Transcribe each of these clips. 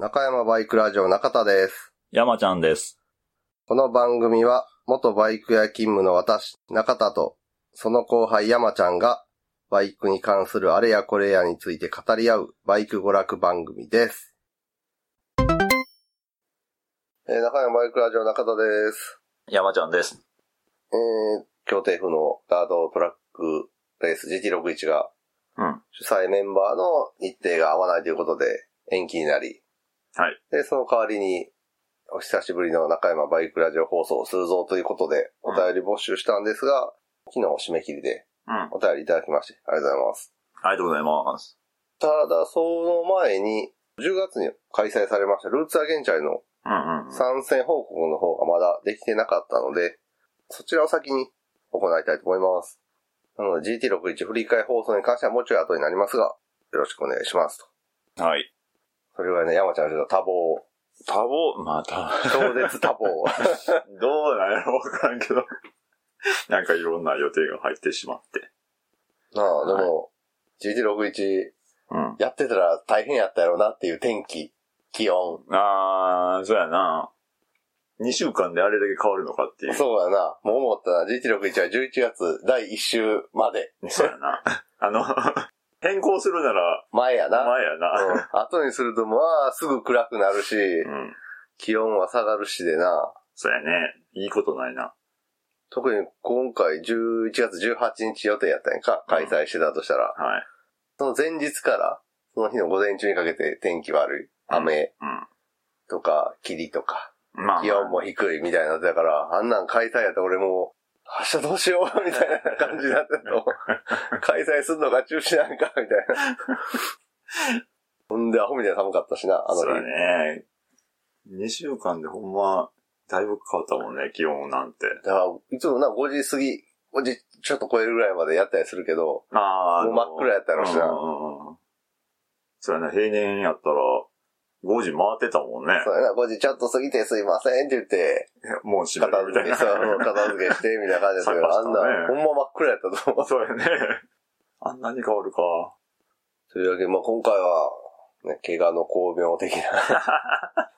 中山バイクラジオ中田です。山ちゃんです。この番組は、元バイク屋勤務の私、中田と、その後輩山ちゃんが、バイクに関するあれやこれやについて語り合う、バイク娯楽番組です。えー中山バイクラジオ中田です。山ちゃんです。えー、京都府のガードトラックレース GT61 が、うん。主催メンバーの日程が合わないということで延期になり、はい。で、その代わりに、お久しぶりの中山バイクラジオ放送をするぞということで、お便り募集したんですが、昨日締め切りでうん。あお便りいただきまして、ありがとうございます。りがとうございます。ただ、その前に、10月に開催されました、ルーツアゲンチャリのうんうん。参戦報告の方がまだできてなかったので、そちらを先に行いたいと思います。なので GT61 振り替え放送に関してはもうちょい後になりますが、よろしくお願いしますと。はい。それぐらいね、山ちゃんの多忙、多忙、まあ、た、超絶多忙。どうなんやろわからんけど。なんかいろんな予定が入ってしまって。なあ、でも、GT61 うん。やってたら大変やったやろうなっていう天気、気温。あー、そうやな。2週間であれだけ変わるのかっていう。そうやな。もう思ったな。GT61 は11月第1週まで。そうやな。あの、変更するなら、前やな。前やな。うん。後にすると、まあ、すぐ暗くなるし、うん。気温は下がるしでな。そうやね。いいことないな。特に今回11月18日予定やったんやんか。開催してたとしたら。はい。その前日から、その日の午前中にかけて天気悪い。雨うん。とか、霧とか、まあ、気温も低いみたいなのだから、あんなん開催やったら俺もう、明日どうしようみたいな感じになってたと。開催するのが中止なんかみたいな。ほんで、アホみたいに寒かったしな、あの日。そうやね。2週間でほんま、だいぶ変わったもんね、気温なんて。だから、いつもな、5時過ぎ、5時ちょっと超えるぐらいまでやったりするけど、ああ。もう真っ暗やったやろしな。そうやな、平年やったら、5時回ってたもんね。そうやな、5時ちょっと過ぎてすいませんって言って、もう閉め片るみたい付け、な。そう、片付けして、みたいな感じだけど、あんな、ほんま真っ暗やったと思う。そうやね。あんなに変わるか。というわけで、まあ今回は、ね、怪我の巧妙的な、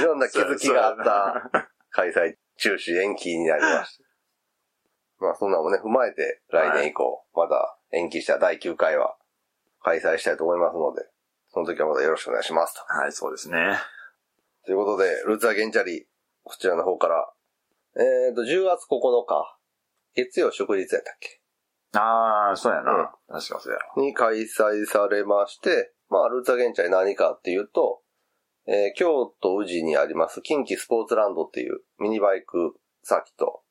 いろんな気づきがあった開催中止延期になりました。まあそんなのもね、踏まえて来年以降、また延期した第9回は開催したいと思いますので、その時はまたよろしくお願いしますと。はい、そうですね。ということで、ルーツアゲンチャリ、こちらの方から、えっ、と、10月9日、月曜祝日やったっけ？ああ、そうやな。うん確かそうや。に開催されまして、まあ、ルーツアゲンチャリ何かっていうと、えー京都宇治にあります近畿スポーツランドっていうミニバイクサーキット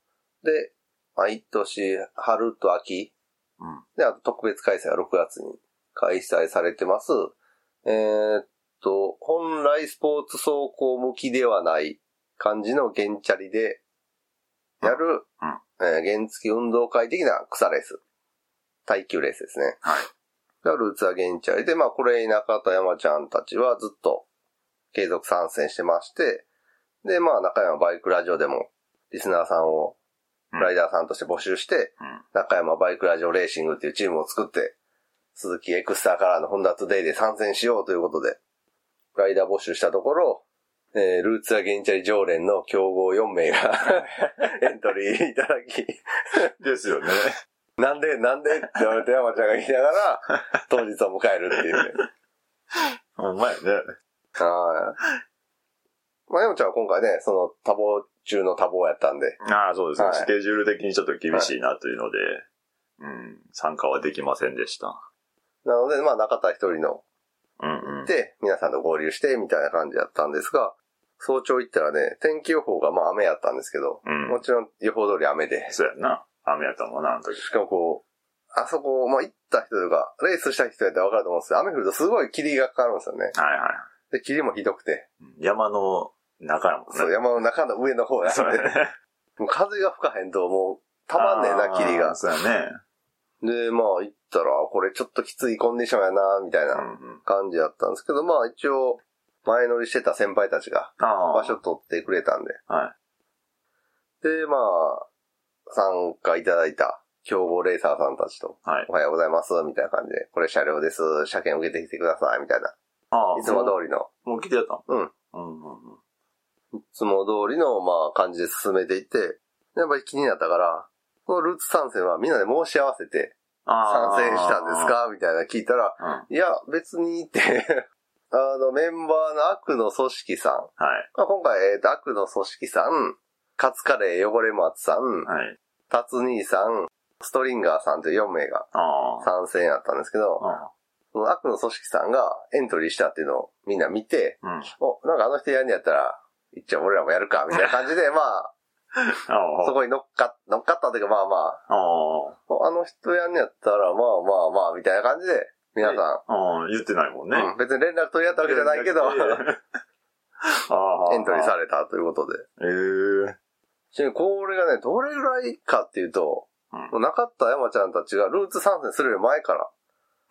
で、毎年春と秋、うん。で、あと特別開催は6月に開催されてます。えーっと、本来スポーツ走行向きではない感じのゲンチャリでやる、えー原付運動会的な草レース。耐久レースですね。はい。がルーツアゲンチャリで、まあこれ中田山ちゃんたちはずっと継続参戦してまして、で、まあ中山バイクラジオでもリスナーさんをうんライダーさんとして募集して、うん。中山バイクラジオレーシングっていうチームを作って、鈴木エクスターカラーのホンダトゥデイで参戦しようということで、ライダー募集したところ、えー、ルーツザ原チャリ常連の強豪4名が エントリーいただき、ですよね。なんで、なんでって言われて山ちゃんが言いながら、当日を迎えるっていうね。ほんまやね。はい。まあ、山ちゃんは今回ね、その多忙中の多忙やったんで、ああ、そうですね、はいスケジュール的にちょっと厳しいなというので、うん、参加はできませんでした。なので、まあ、中田一人のうんうん。で、皆さんと合流して、みたいな感じだったんですが、早朝行ったらね、天気予報がまあ雨やったんですけど、うんもちろん予報通り雨で、そうやんな。雨やったもんな、あの時。しかもこう、あそこ、まあ行った人とか、レースした人やったらわかると思うんですけど、雨降るとすごい霧がかかるんですよね。はいはで、霧もひどくて、い。山の中やもんね。そう、山の中の上の方やんで、そうやね。もう風が吹かへんともう、たまんねえな、霧が。そうやね。で、まあ行ったら、これちょっときついコンディションやな、みたいな。感じだったんですけど、まあ一応、前乗りしてた先輩たちが。場所取ってくれたんで、はで、まあ、参加いただいた競合レーサーさんたちと、い。はい。おはようございます、みたいな感じで、これ車両です、車検受けてきてください、みたいなああ。いつも通りの。もう来てやったの？うん。うんうんうん。いつも通りの、まあ、感じで進めていって、やっぱり気になったから、このルーツ参戦はみんなで申し合わせて。参戦したんですか？みたいな聞いたら、うん。いや、別にって、あの、メンバーの悪の組織さん、はい。まあ、今回、えーと、悪の組織さん、カツカレー汚れ松さん、はい。タツ兄さん、ストリンガーさんという4名が。参戦やったんですけど、あその悪の組織さんがエントリーしたっていうのをみんな見て、あ。うん。お、なんかあの人やんねやったら、一応俺らもやるか、みたいな感じで、まあ。そこに乗っか、乗っかったというか、まあまああ。の人やんねやったら、まあまあまあ、みたいな感じで、皆さああ、言ってないもんん、ね。うん、別に連絡取り合ったわけじゃないけど。エントリーされたということで。ええ。ちなみにこれがね、どれぐらいかっていうと、うんもう中田山ちゃんたちがルーツ参戦するより前から。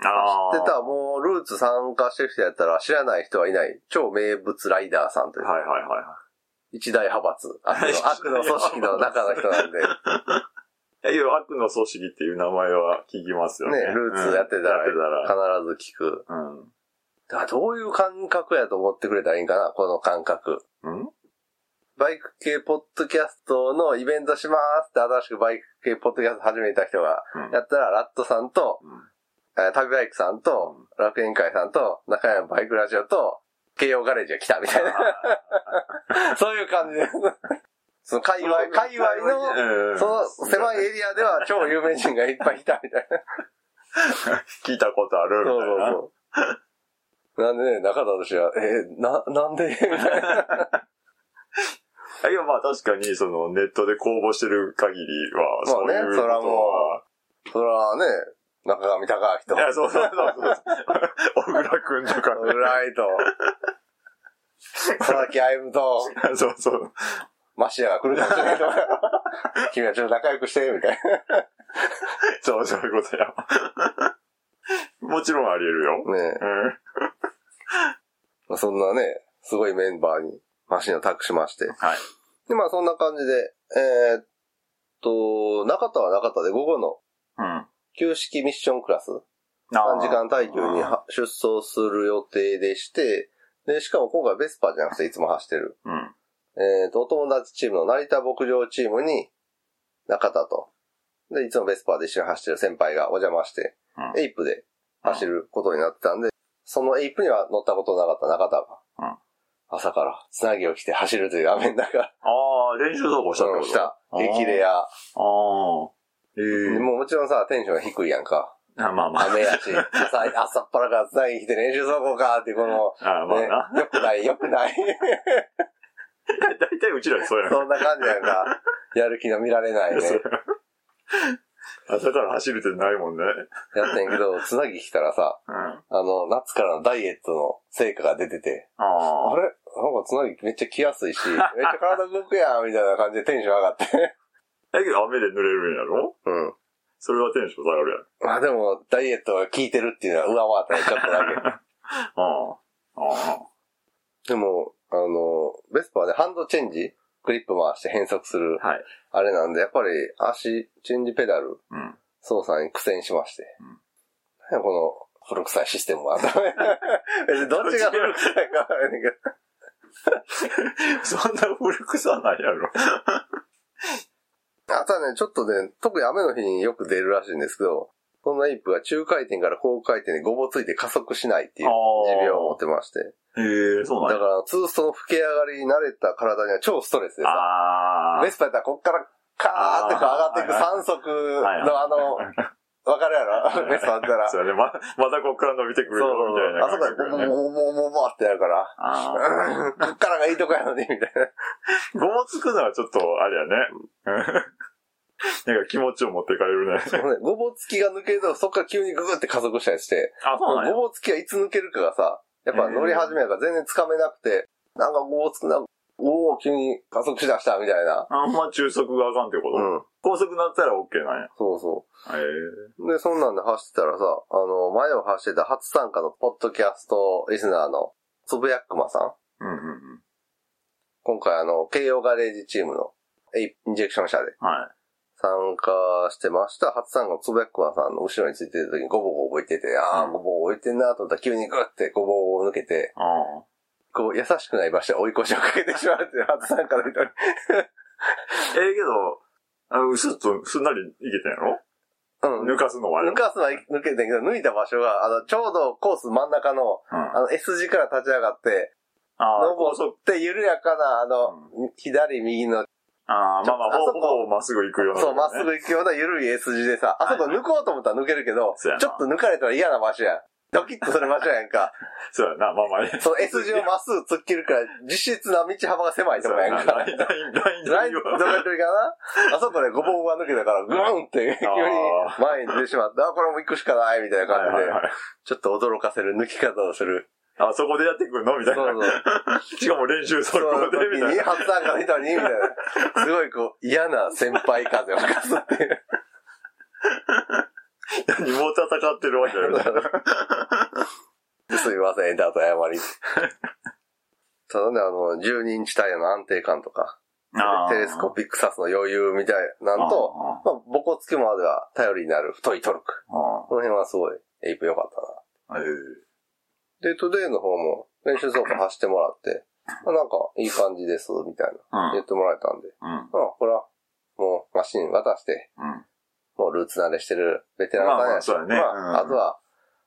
知ってた、もうルーツ参加してる人やったら知らない人はいない、超名物ライダーさんという、はいはいはいは一大派閥、悪の悪の組織の中の人なんで、い。いや、悪の組織っていう名前は聞きますよね。ね、ルーツやってたうん必ず聞く。うん。だからどういう感覚やと思ってくれたらいいんかな、この感覚。うん？バイク系ポッドキャストのイベントしますって新しくバイク系ポッドキャスト始めた人がうんやったら、ラットさんと、うんえー旅バイクさんと、楽園会さんと、中山バイクラジオと、慶応ガレージが来たみたいな。そういう感じです。その界隈、界隈の、のその狭いエリアでは超有名人がいっぱいいたみたいな。聞いたことあるみそうたいな。そうそう。なんでね、中田としては、えーな、なんで？みたいな。いや、まあ確かに、その、ネットで公募してる限りは、まあねそういうことそらもはそれはね、中上隆明とい、や、そうそうそうそう。小倉くんとかね。オライと、佐々木歩と、そうそう。マシアが来るかもしれないとか、君はちょっと仲良くして、みたい そう、そういうことや。もちろんあり得るよ。な。ねうん。まあそんなね、すごいメンバーにマシンを託しまして。はい。で、まあそんな感じで、えーっと、中田は中田で午後のうん。旧式ミッションクラス、3時間耐久には出走する予定でして、で、しかも今回ベスパーじゃなくていつも走ってる。うん。えーっと、お友達チームの成田牧場チームに中田と、で、いつもベスパーで一緒に走ってる先輩がお邪魔して、うんエイプで走ることになってたんで、そのエイプには乗ったことなかった中田が、うん朝からつなぎを着て走るという雨の中、ああ、練習走行したってことした。激レア。ああ。ええもうもちろんさ、テンションが低いやんか。あまあまあ。雨やし、朝、朝っぱらからつなぎ着て練習走行かってこの、あまあねな。、よくない、よくない。大体うちらそうやん。そんな感じやんか。やる気の見られないね。朝から走るってないもんね。やってんけど、つなぎ着たらさ、うん。ああの、夏からのダイエットの成果が出てて、ああ。れ？なんかつなぎめっちゃ着やすいし、めっちゃ体動くやんみたいな感じでテンション上がって。だけど雨で濡れるんやろ？うん。それはテンション下がるやん。まあでも、ダイエットが効いてるっていうのは上回ったね、ちょっとだけ。でも、あの、ベスパーでハンドチェンジクリップ回して変速する、はい。あれなんで、やっぱり足、チェンジペダルうん。操作に苦戦しまして。うんこの古臭いシステムは。別にどっちが古臭いかわからないけど。そんな古くさないやろ。あとはね、ちょっとね、特に雨の日によく出るらしいんですけど、このエイプが中回転から高回転にごぼついて加速しないっていう持病を持ってまして。へえ、そうなんや。だから、ツーストの吹き上がりに慣れた体には超ストレスでさ。ああ。ベスパやったらこっからカーってこう上がっていく三速のあの、わかるやろ？ベスパやったら。そうやね。ま、またこっから伸びてくるよ、みたいなあそこでボボ感覚よね。ボボボボってやるから、こっからがいいとこやのに、みたいな。あ。ごもつくのはちょっと、あれやね。うんなんか気持ちを持ってかれるね。そうねごぼつきが抜けると、そっから急にググって加速したりして、あ、そうなんや。ごぼつきはいつ抜けるかがさ、やっぱ乗り始めやから全然つかめなくて、なんかごぼつくな、おお急に加速しだした、みたいな。あんま中速があかんってこと、うん。高速なったら OK なんや。そうそへえ。う。で、そんなんで走ってたらさ、あの、前を走ってた初参加のポッドキャストリスナーのつぶやっくまさん。うんうんうん。今回あの、慶応ガレージチームのエイインジェクション車ではい。参加してました。初参加のつぶやっこさんの後ろについてる時にゴボゴボ置いてて、ああ、うんゴボゴボ置いてんなと思ったら急にグッてゴボゴボ抜けて、あこう優しくない場所で追い越しをかけてしまうっていう初参加の人に。あ。ええけど、あの、スッとすんなりいけたんやろ？うん。抜かすのは抜かすのは抜けてんけど、抜いた場所が、あの、ちょうどコース真ん中の、うん。あの S 字から立ち上がって、ああ、登って緩やかな、あの、左右の、ああ、まあまあ、あそこほぼまっすぐ行くような、そう、まっすぐ行くような緩い S 字でさ、あそこ抜こうと思ったら抜けるけど、ちょそうやなっと抜かれたら嫌な場所やん。ドキッとする場所やんか？そうやな、まあまあね。その S 字をまっすぐ突っ切るから、実質な道幅が狭いとこやんか。ライン、ライン、ライン、ライン、どこやってるかな？あそこでゴボゴボが抜けたから、グーンって急に前に出てしまって、あ、これもう行くしかないみたいな感じで。ちょっと驚かせる抜き方をする。あ、そこでやってくるの？みたそいうな。そう。しかも練習そこで、みたいな。初参加の人に、みたいな。すごいこう、嫌な先輩風を吹かすっていう。何も戦ってるわけだよね。すみません、だと謝り。ただね、あの、10インチタイヤの安定感とか、テレスコピックサスの余裕みたいなんと、あまあ、ボコつきまでは頼りになる太いトルク。この辺はすごい、エイプ良かったな。で、トゥデイの方も練習走行走ってもらって、まあ、なんかいい感じです、みたいなうん言ってもらえたんで、うん。まあ、これはもうマシン渡して、うん。ルーツ慣れしてるベテランさんやし、まあねまとは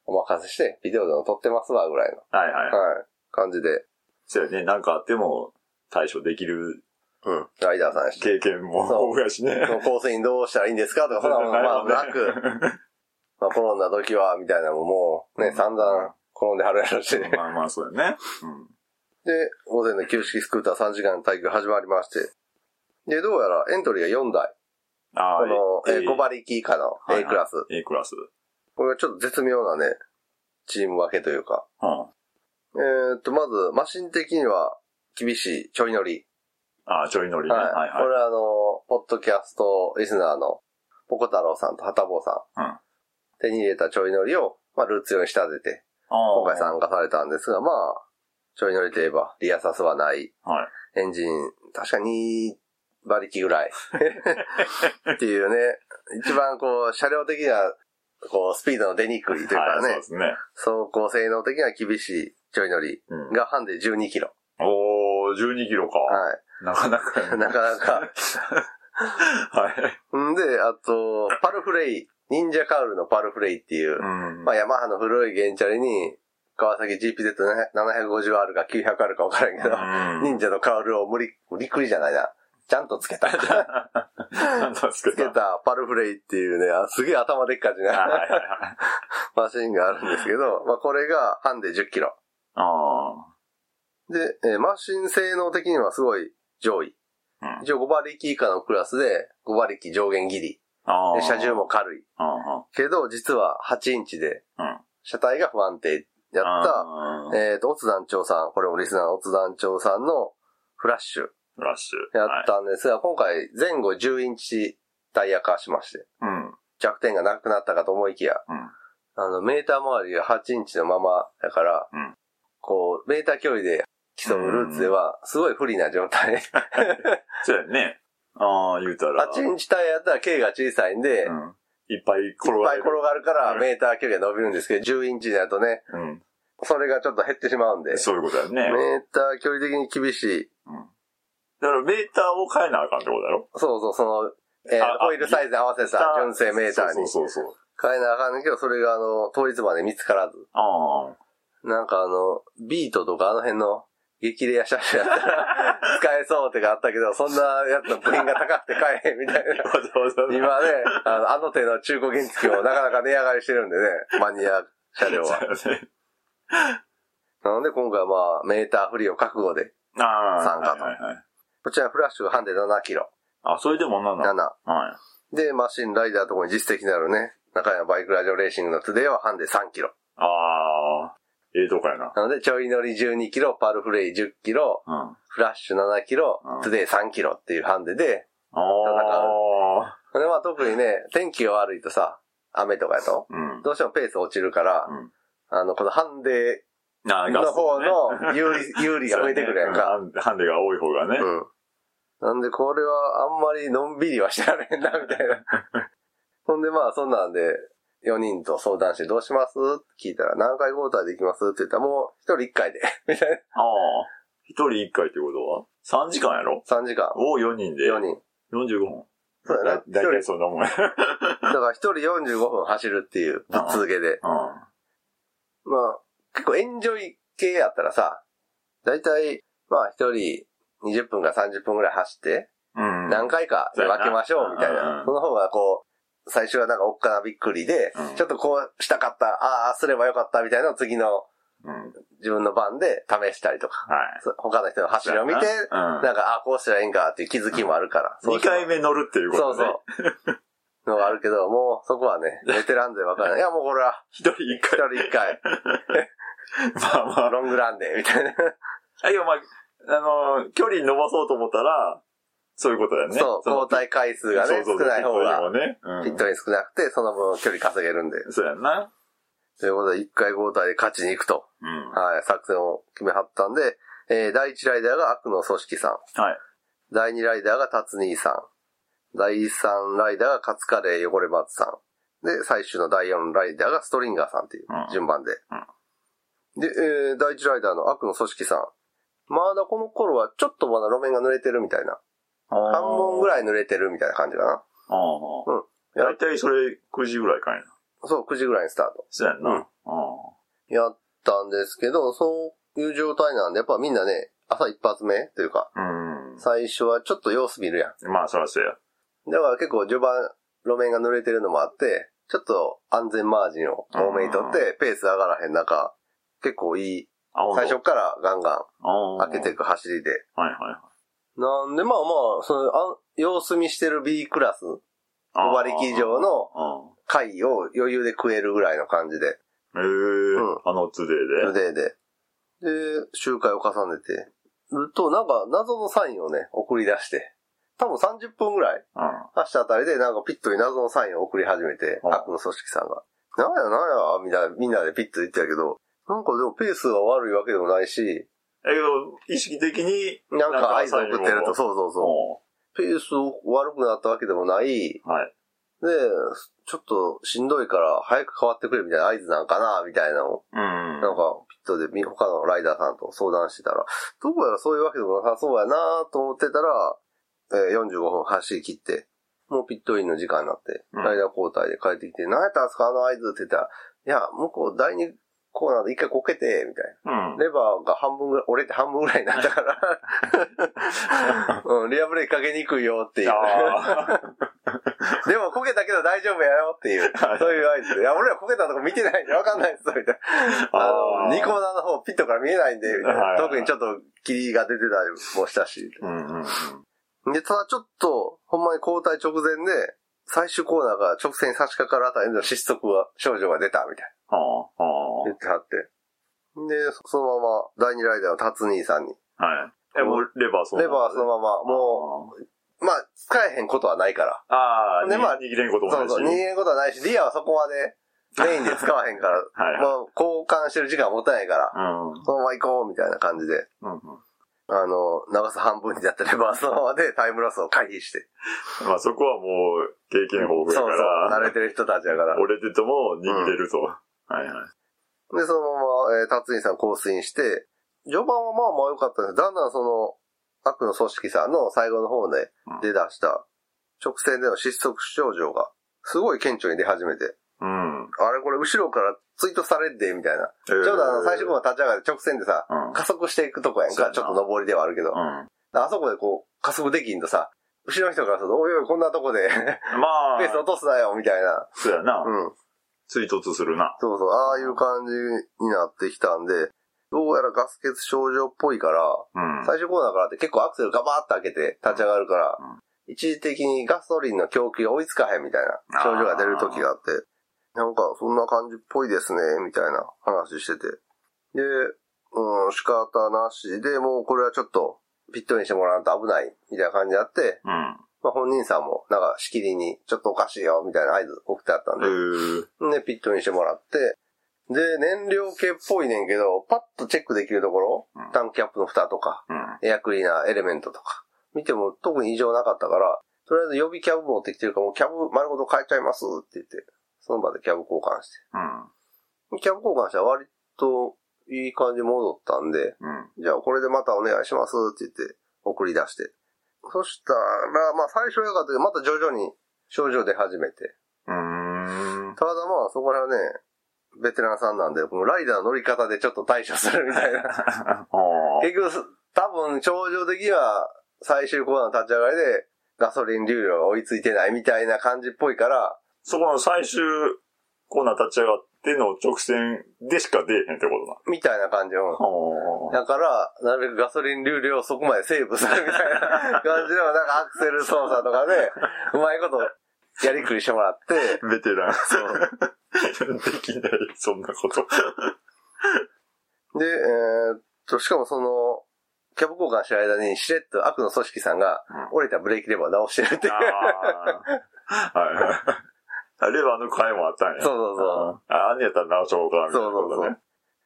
お任せして、ビデオでも撮ってますわ、ぐらいの、はいはい。はい、感じで、そうやね。なんかあっても対処できるうん、ライダーさんやし、経験も豊富やしね。そのコースインどうしたらいいんですか？とか、そんなもんまあ、なく、まあ、転んだ時は、みたいなのももう、ね、散々転んではるやろうし、で、まあまあ、そうやね。うん。午前の旧式スクーター3時間の耐久始まりまして、で、どうやらエントリーが4台、あこの、えー、5バ馬力以下のはいはい A クラス。A クラス。これがちょっと絶妙なね、チーム分けというか、うん。えーっと、まず、マシン的には厳しいちょい乗り。ああ、ちょい乗りね。はい。はいはい。これはあの、ポッドキャストリスナーのポコ太郎さんとハタボーさん。うん手に入れたちょい乗りを、まあ、ルーツ用に仕立てて、今回参加されたんですが、まあ、ちょい乗りといえば、リアサスはない。はい。エンジン、確か2馬力ぐらい。っていうね、一番こう、車両的には、こう、スピードの出にくいというかはい、そうねで、すね。走行性能的には厳しいちょい乗りうん。がハンデ12キロ。おー、12キロか。はなかなか。なかなか。はい。んで、あと、パルフレイ、忍者カウルのパルフレイっていう、うん。まあヤマハの古い原チャリに、川崎 GPZ750R か 900R か分からんけど、うん忍者のカウルを無理、無理くりじゃないな。ちゃんとつけた。つけたパルフレイっていうね、あすげえ頭でっかちなはい。マシンがあるんですけど、まあこれがハンデ10キロ。あで、えーマシン性能的にはすごい上位。あ。うん。一応5馬力以下のクラスで5馬力上限ギリ。車重も軽い。あけど、実は8インチで。車体が不安定やった、えっ、と、オツ団長さん、これもリスナーのオツ団長さんのフラッシュフラッシュ。やったんですが、今回前後10インチタイヤ化しまして、はい。うん。弱点がなくなったかと思いきや、うん。あの、メーター周りが8インチのままだから、うんこう、メーター距離で競うルーツでは、すごい不利な状態。そうやね。ああ、言うたら。8インチタイヤやったら径が小さいんで、うん。いっぱい転いっぱいがる。転がるからうんメーター距離が伸びるんですけど、10インチになるとね、うん。それがちょっと減ってしまうんで、そういうことやね。メーター距離的に厳しい。うん。だからメーターを変えなあかんってことだろ？そうそう、その、えーホイールサイズに合わせた純正メーターにそうそうそう。変えなあかんねんけど、それがあの、当日まで見つからず。ああ。なんかあの、ビートとかあの辺の激レア車種やったら 使えそうってがあったけど、そんなやつの部品が高くて買えへんみたいな。今ね、あの、あの手の中古原付もなかなか値上がりしてるんでね、マニア車両は。なので今回はまあ、メーター不利を覚悟で。参加とはいはいはい。こちらフラッシュハンデ7キロ。あ、それでもなんだ。7。はい。で、マシンライダーとこに実績のあるね、中山バイクラジオレーシングのトゥデイはハンデ3キロ。ああ。ええとこやな。なので、ちょい乗り12キロ、パルフレイ10キロ、うん。フラッシュ7キロうん、トゥデイ3キロっていうハンデで、ああ。でまあ特にね、天気が悪いとさ、雨とかやと、うん。どうしてもペース落ちるから、うんあの、このハンデあの方の有利、有利が増えてくるやんか。うんハンデが多い方がね。うん。なんでこれはあんまりのんびりはしてられへんな、みたいな。ほんでまあそんなんで、4人と相談してどうしますって聞いたら何回交代できますって言ったらもう1人1回で、みたいな。ああ。一人一回ってことは ?3 時間やろ？3時間。を4人で。4人。45分。そうやな。だいたいそんなもんや。だから1人45分走るっていう、ぶっ続けで。うまあ、結構エンジョイ系やったらさ、だいたい、まあ一人20分か30分ぐらい走って。何回かで分けましょうみたい。なんその方がこう、最初はなんかおっかなびっくりでうん、ちょっとこうしたかった、ああ、すればよかったみたいなのを次のうん。自分の番で試したりとか、他の人の走りを見て、うん。なんか、ああ、こうしたらいいんかっていう気づきもあるから。そう2回目乗るっていうこそうとね。そう。のがあるけど、もうそこはね、ベテランで分からない。いや、もうこれは、一人一一回。人一回、まあまあ。ロングランで、みたいな。あ、いや、まあ、あの、距離伸ばそうと思ったら、そういうことだよね。そう、の交代回数がね、少そうそうそうない方が、ピットにもね。うんピットに少なくて、その分距離稼げるんで。そうやんな。ということで、一回交代で勝ちに行くと、うん。はい、作戦を決めはったんで、えー、第一ライダーが悪の組織さん。はい。第二ライダーが達兄さん。第三ライダーがカツカレー汚れ松さん。で、最終の第四ライダーがストリンガーさんっていううん順番で。で、えー、第一ライダーの悪の組織さん。まだこの頃はちょっとまだ路面が濡れてるみたいな。半分ぐい。らい濡れてるみたいな感じかな。ああ。だいたいそれ9時ぐらいかいな。そう、9時ぐらいにスタート。そうやんな。うんあやったんですけど、そういう状態なんで、やっぱみんなね、朝一発目というか、あ。うん。最初はちょっと様子見るやん。まあ、そらそうや。だから結構序盤、路面が濡れてるのもあって、ちょっと安全マージンを多めにとって、ペース上がらへん中、結構いい、最初からガンガンああ開けていく走りで。はいはいはい。なんでまあまあ、そのあ様子見してる B クラス、あー馬力上のあ回を余裕で食えるぐらいの感じで、ーへえ、うんあのトゥデイで。腕で。で、周回を重ねてると、なんか謎のサインをね、送り出して、多分30分ぐらいうん。走ったあたりで、なんかピットに謎のサインを送り始めて、うん悪の組織さんが。なんやなんや、みんな、みんなでピット言ってたけど、なんかでもペースが悪いわけでもないし、えけど、意識的に、なんか合図を送ってると、そうそうそう。そペース悪くなったわけでもない。う。はい。で、ちょっとしんどいから早く変わってくれみたいな合図なんかな、みたいなのを、うん。なんかピットでみ他のライダーさんと相談してたら、どうやらそういうわけでもなさそうやなと思ってたら、えー45分走り切って、もうピットインの時間になって、うんライダー交代で帰ってきて、何やったんすかあの合図って言ったら、いや、向こう第2コーナーで一回こけて、みたいな。うん。レバーが半分ぐらい、折れて半分ぐらいになったから、うん、リアブレーキかけにくいよっていう。あ でもこけたけど大丈夫やよっていう、はいそういう合図で。いや、俺らこけたとこ見てないんでわかんないです、みたいな。あの、ニコーナーの方ピットから見えないんで、みたいな特にちょっと霧が出てたりもしたし。ーうんうんうん。で、ただちょっと、ほんまに交代直前で、最終コーナーが直線に差し掛かるあたりでの失速が、症状が出たみたいはあ、はな。言ってはって。で、そのまま第二ライダーの達兄さんに、あ。はい。え、もうレバーそのレバーはそのまま、もう、まあ、使えへんことはないから。う。ああ、でまあ握れんこともないし。そうそう、逃げることはないし、リアはそこまでメインで使わへんから、はいはい。もう交換してる時間はもったいないから、うん。そのまま行こうみたいな感じで、うんあの、長さ半分になったレバーそのままでタイムロスを回避して。うん。まあそこはもう経験豊富やそうそう、から、慣れてる人たちやから。折れてても握れると。はいはい。で、そのまま、えー、達人さんコースインして、序盤はまあまあ良かったんですだんだんその、悪の組織さんの最後の方で出だした、直線での失速症状が、すごい顕著に出始めて、うん。あれこれ後ろからツイートされんで、みたいな。ちょちょうどあの、最初の立ち上がって直線でさ、うん。加速していくとこやんか。ちょっと上りではあるけど。うん。あそこでこう、加速できんとさ、後ろの人からすると、おいおい、こんなとこでまあ、ペース落とすなよ、みたいな。そうやな。うん。追突するな。そうそう、ああいう感じになってきたんで、どうやらガス欠症状っぽいから、うん。最終コーナーからって結構アクセルガバーって開けて立ち上がるから、うん一時的にガソリンの供給が追いつかへんみたいな症状が出る時があって、なんかそんな感じっぽいですね、みたいな話してて。で、うん、仕方なしで、もうこれはちょっとピットにしてもらうと危ない、みたいな感じになって、うん。まあ本人さんもなんかしきりにちょっとおかしいよ、みたいな合図送ってあったんえで、ー、で、ピットにしてもらって、で、燃料系っぽいねんけど、パッとチェックできるところ、うんタンクキャップの蓋とか、うん。エアクリーナーエレメントとか、見ても特に異常なかったから、とりあえず予備キャブ持ってきてるから、もうキャブ丸ごと変えちゃいますって言って、その場でキャブ交換して。うん。キャブ交換したら割といい感じに戻ったんで、うん。じゃあこれでまたお願いしますって言って送り出して。そしたら、まあ最初は良かったけど、また徐々に症状出始めて。うーん。ただまあそこら辺はね、ベテランさんなんで、このライダーの乗り方でちょっと対処するみたいな。あ結局、多分症状的には最終コーナーの立ち上がりでガソリン流量が追いついてないみたいな感じっぽいから、そこの最終コーナー立ち上がっての直線でしか出えへんってことな。みたいな感じの。あだから、なるべくガソリン流量をそこまでセーブするみたいな 感じで、なんかアクセル操作とかで、うまいことやりくりしてもらって、ベテラン。そう。できない、そんなこと。で、えーっと、しかもその、キャブ交換してる間に、しれっと悪の組織さんが、折れたブレーキレバーを直してるっていう。ああ。はいはい。あレバーの替えもあったんや。そうそうそうああんねやったら直そうか、みたいそうそうそうなことね。。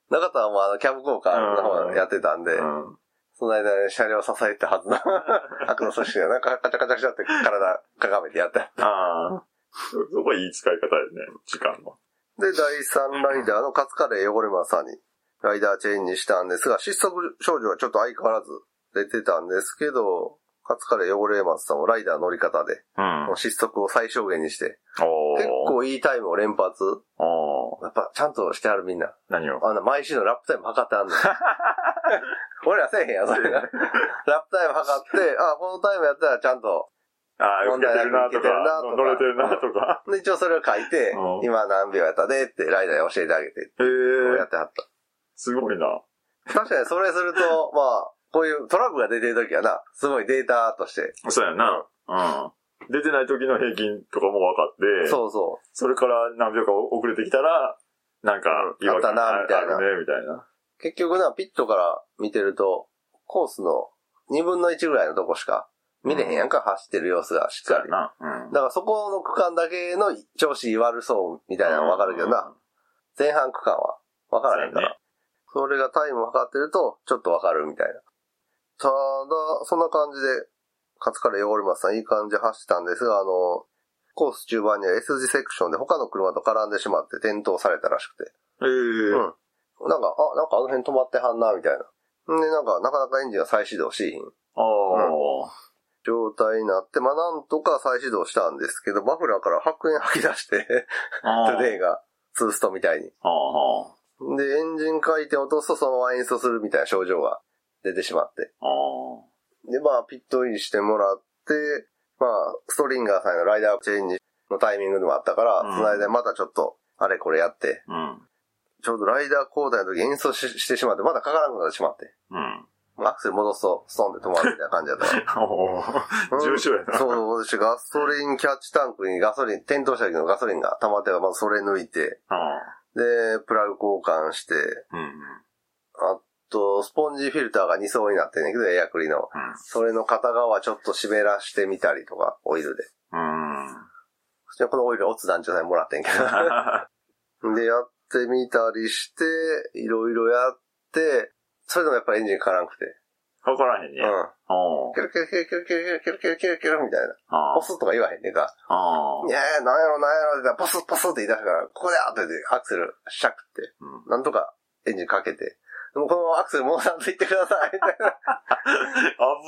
中田はもうあの、キャブ交換の方やってたんで、うん。その間に車両を支えてたはずの 悪の組織がなんかカチャカチャカチャって体かがめてやった。ああ。そそこいい使い方やね、時間の。で、第3ライダーのカツカレー汚れまさに、ライダーチェンジしたんですが、失速症状はちょっと相変わらず出てたんですけど、カツカレー汚れますさんもライダー乗り方で、うん。失速を最小限にして、結構いいタイムを連発。やっぱちゃんとしてあるみんな。何を？あんな毎週のラップタイム測ってあんの。俺らせえへんやん、それが。ラップタイム測って、あ、このタイムやったらちゃんと。ああ、受けてるなとか、か乗れてるなとか。で、一応それを書いてうん、今何秒やったでってライダーに教えてあげて、へえやってはった。すごいな。確かにそれすると、まあ、こういうトラブルが出てるときはな、すごいデータとして。そうやな。うん。出てない時の平均とかも分かって、そうそそれから何秒か遅れてきたら、なんかうん違和感あったなみたいなね、みたいな。う。結局な、ピットから見てると、コースの2分の1ぐらいのとこしか見れへんやんか、走ってる様子がしっかり。な。うん。だからそこの区間だけの調子悪そうみたいなのわかるけどな、前半区間はわからへんから。それがタイムを測ってると、ちょっとわかるみたいな。ただ、そんな感じで、カツカレー汚れますさんいい感じで走ってたんですが、あの、コース中盤には S 字セクションで他の車と絡んでしまって転倒されたらしくて。へえうんなんか、あ、なんかあの辺止まってはんな、みたいな。んで、なんか、なかなかエンジンが再始動しひんああ。状態になって、まあ、なんとか再始動したんですけど、マフラーから白煙吐き出して、あ トゥデイが、ツーストみたいに。ああ。で、エンジン回転を落とすとそのままエンストするみたいな症状が出てしまって。で、まあ、ピットインしてもらって、まあ、ストリンガーさんへのライダーチェンジのタイミングでもあったから、うんその間にまたちょっと、あれこれやって、うん。ちょうどライダー交代の時エンストししてしまって、まだかからなくなってしまって。うん。アクセル戻すと、ストンって止まるみたいな感じだった。おー重症やな。そう、私ガソリンキャッチタンクにガソリン、転倒した時のガソリンが溜まってまずそれ抜いて、あで、プラグ交換して、あ。うん。あと、スポンジフィルターが2層になってんねんけど、エアクリの。それの片側ちょっと湿らしてみたりとか、オイルで。うん。そしてこのオイル、オツ団長さんにもらってんけど。で、やってみたりして、いろいろやって、それでもやっぱりエンジンかからなくて。わからへんね。うん。キュルキュルキュルキュルキュルキュルキュルキュルキュルみたいな。あポスとか言わへんねんか。あ。いやー、なんやろなんやろってポスポスって言い出したから、ここであってて、アクセルしゃくって、うんなんとかエンジンかけて、でもこのアクセルもうさんと言ってください、みたいな。